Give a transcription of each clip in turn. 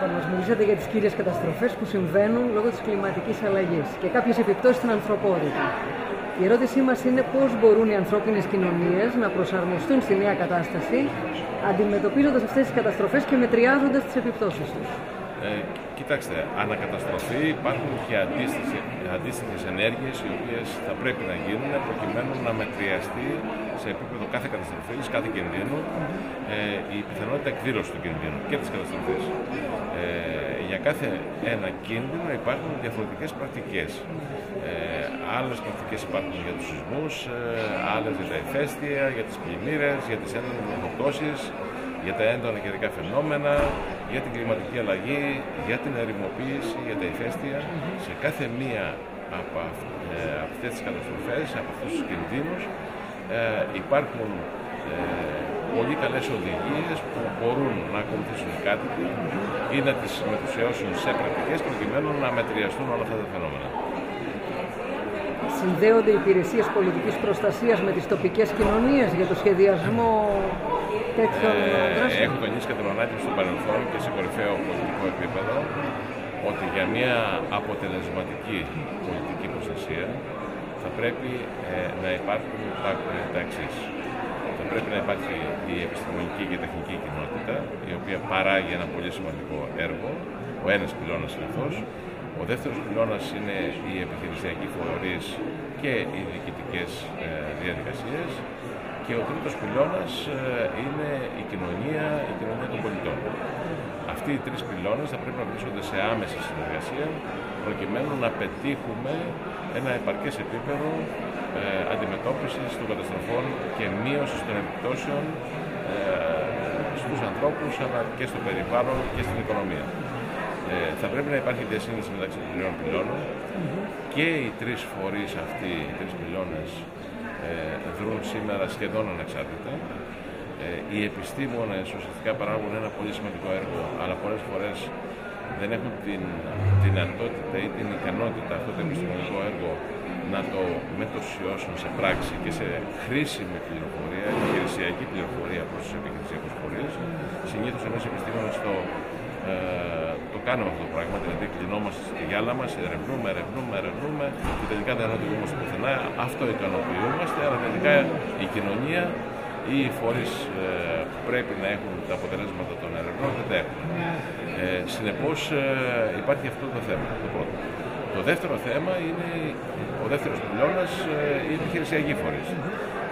Λοιπόν, μας μιλήσατε για τις κύριες καταστροφές που συμβαίνουν λόγω της κλιματικής αλλαγής και κάποιες επιπτώσεις στην ανθρωπότητα. Η ερώτησή μας είναι πώς μπορούν οι ανθρώπινες κοινωνίες να προσαρμοστούν στη νέα κατάσταση, αντιμετωπίζοντας αυτές τις καταστροφές και μετριάζοντας τις επιπτώσεις τους. Ε, κοιτάξτε, ανακαταστροφή υπάρχουν και αντίστοιχες ενέργειες οι οποίες θα πρέπει να γίνουν προκειμένου να μετριαστεί σε επίπεδο κάθε καταστροφής, κάθε κινδύνου, ε, η πιθανότητα εκδήλωσης του κινδύνου και της καταστροφής. Ε, για κάθε ένα κίνδυνο υπάρχουν διαφορετικές πρακτικές. Ε, Άλλες πρακτικές υπάρχουν για τους σεισμούς, ε, άλλες για τα ηφαίστεια, για τις πλημμύρες, για τις έντονε βροχοπτώσει, για τα έντονα καιρικά φαινόμενα, για την κλιματική αλλαγή, για την ερημοποίηση, για τα ηφαίστεια. Σε κάθε μία από ε, αυτές τις καταστροφές, από αυτούς τους κινδύνους, ε, υπάρχουν ε, πολύ καλές οδηγίες που μπορούν να ακολουθήσουν οι κάτοικοι ή να τις μετουσιώσουν σε πρακτικές προκειμένου να μετριαστούν όλα αυτά τα φαινόμενα. Συνδέονται οι υπηρεσίες πολιτικής προστασίας με τις τοπικές κοινωνίες για το σχεδιασμό τέτοιων ε, δράσεων. Έχω τονίσει και τον ανάγκη στο παρελθόν και σε κορυφαίο πολιτικό επίπεδο ότι για μια αποτελεσματική πολιτική προστασία θα πρέπει ε, να υπάρχουν τα, τα εξής. Θα πρέπει να υπάρχει η επιστημονική και τεχνική κοινότητα, η οποία παράγει ένα πολύ σημαντικό έργο. Ο ένας πυλώνας είναι αυτός. Ο δεύτερος πυλώνας είναι οι επιχειρησιακοί φορείς και οι διοικητικές ε, διαδικασίες. Και ο τρίτος πυλώνας ε, είναι η κοινωνία, η κοινωνία των πολιτών. Αυτοί οι τρεις πυλώνες θα πρέπει να βρίσκονται σε άμεση συνεργασία προκειμένου να πετύχουμε ένα επαρκές επίπεδο ε, αντιμετώπισης των καταστροφών και μείωσης των επιπτώσεων ε, στους ανθρώπους αλλά και στο περιβάλλον και στην οικονομία. Ε, θα πρέπει να υπάρχει διασύνδεση μεταξύ των τριών πυλώνων και οι τρεις φορείς αυτοί, οι τρεις πυλώνες ε, δρούν σήμερα σχεδόν ανεξάρτητα. Ε, οι επιστήμονες ουσιαστικά παράγουν ένα πολύ σημαντικό έργο, αλλά πολλές φορές δεν έχουν την δυνατότητα ή την ικανότητα αυτό το επιστημονικό έργο να το μετωσιώσουν σε πράξη και σε χρήσιμη πληροφορία, επιχειρησιακή πληροφορία προς τους επιχειρησιακούς φορείς. Συνήθως εμείς επιστήμονες το, ε, το κάνουμε αυτό το πράγμα, δηλαδή κλεινόμαστε στη γυάλα μας, ερευνούμε, ερευνούμε, ερευνούμε και τελικά δεν οδηγούμαστε πουθενά. Αυτό ικανοποιούμαστε, αλλά τελικά η κοινωνία ή οι φορείς ε, πρέπει να έχουν τα αποτελέσματα των ερευνών δεν τα έχουν. Ε, συνεπώς ε, υπάρχει αυτό το θέμα, το πρώτο. Το δεύτερο θέμα είναι ο δεύτερος πυλώνας, ε, οι επιχειρησιακοί φορείς.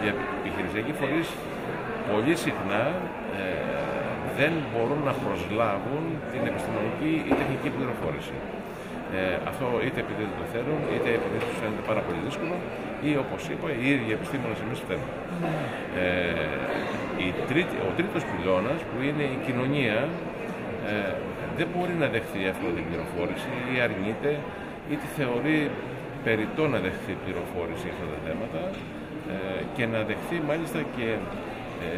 Οι επιχειρησιακοί φορείς πολύ συχνά ε, δεν μπορούν να προσλάβουν την επιστημονική ή τεχνική πληροφόρηση. Ε, αυτό είτε επειδή δεν το θέλουν, είτε επειδή τους φαίνεται πάρα πολύ δύσκολο, ή όπως είπα, οι ίδιοι επιστήμονες εμείς θέλουν. Ε, ο τρίτος πυλώνας, που είναι η κοινωνία, ε, δεν μπορεί να δεχθεί εύκολα την πληροφόρηση ή αρνείται, είτε θεωρεί περιττό να δεχθεί πληροφόρηση για αυτά τα θέματα ε, και να δεχθεί μάλιστα και ε,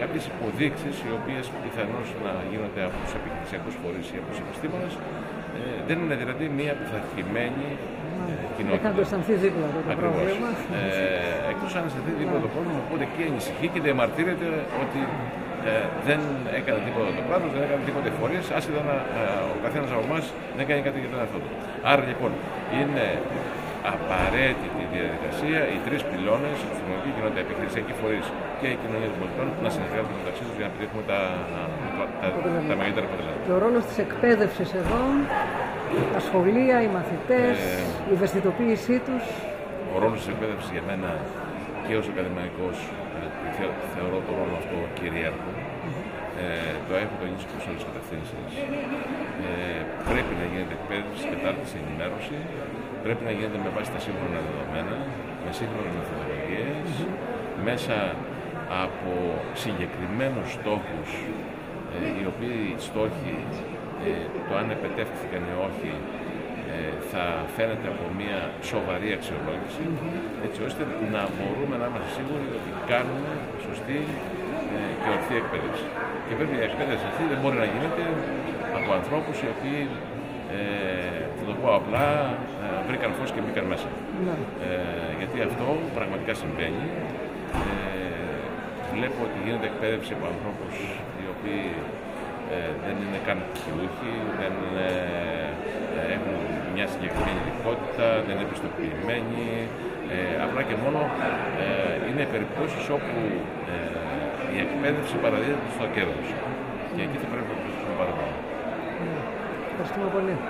κάποιες υποδείξεις οι οποίες πιθανώς να γίνονται από τους επιχειρησιακούς φορείς ή από τους επιστήμονες ε, δεν είναι δηλαδή μια πειθαρχημένη ε, κοινότητα. Έκανε το αισθανθεί δίπλα το πρόβλημα. Ε, Εκτός αν αισθανθεί δίπλα το πρόβλημα, οπότε εκεί ανησυχεί και διαμαρτύρεται ότι ε, δεν έκανε τίποτα το κράτος, δεν έκανε τίποτα οι φορεί, άσχετα να ε, ο καθένας από εμάς δεν κάνει κάτι για τον εαυτό του. Άρα λοιπόν είναι απαραίτητη διαδικασία οι τρεις πυλώνες, η αστυνομική κοινότητα, η επιχειρησιακή φορείς και η κοινωνία των πολιτών να συνεργάζονται μεταξύ τους για να πετύχουμε τα, τα, τα, μεγαλύτερα αποτελέσματα. Και ο ρόλος της εκπαίδευσης εδώ, τα σχολεία, οι μαθητές, ε, η ευαισθητοποίησή τους. Ο ρόλος της εκπαίδευσης για μένα και ως ακαδημαϊκός ε, θεωρώ το ρόλο αυτό κυρίαρχο. Ε, το έχω τονίσει προς όλες τις κατευθύνσεις. Ε, πρέπει να γίνεται εκπαίδευση, κατάρτιση, ενημέρωση. Πρέπει να γίνεται με βάση τα σύγχρονα δεδομένα, με σύγχρονε μεθοδολογίες, μέσα από συγκεκριμένους στόχους, ε, οι οποίοι στόχοι, ε, το αν επετεύχθηκαν ή όχι, ε, θα φαίνεται από μια σοβαρή αξιολόγηση, έτσι ώστε να μπορούμε να είμαστε σίγουροι ότι κάνουμε σωστή και ορθή εκπαίδευση. Και βέβαια η εκπαίδευση αυτή δεν μπορεί να γίνεται από ανθρώπους οι οποίοι, ε, θα το πω απλά, ε, βρήκαν φως και μπήκαν μέσα. Ναι. Ε, γιατί αυτό πραγματικά συμβαίνει. Ε, βλέπω ότι γίνεται εκπαίδευση από ανθρώπους οι οποίοι ε, δεν είναι καν πτυχιούχοι, δεν έχουν μια συγκεκριμένη ειδικότητα, δεν είναι πιστοποιημένοι. απλά και μόνο είναι περιπτώσεις όπου η εκπαίδευση παραδίδεται στο κέρδος. Και εκεί θα πρέπει να προσθέσουμε παραπάνω. Ευχαριστούμε πολύ.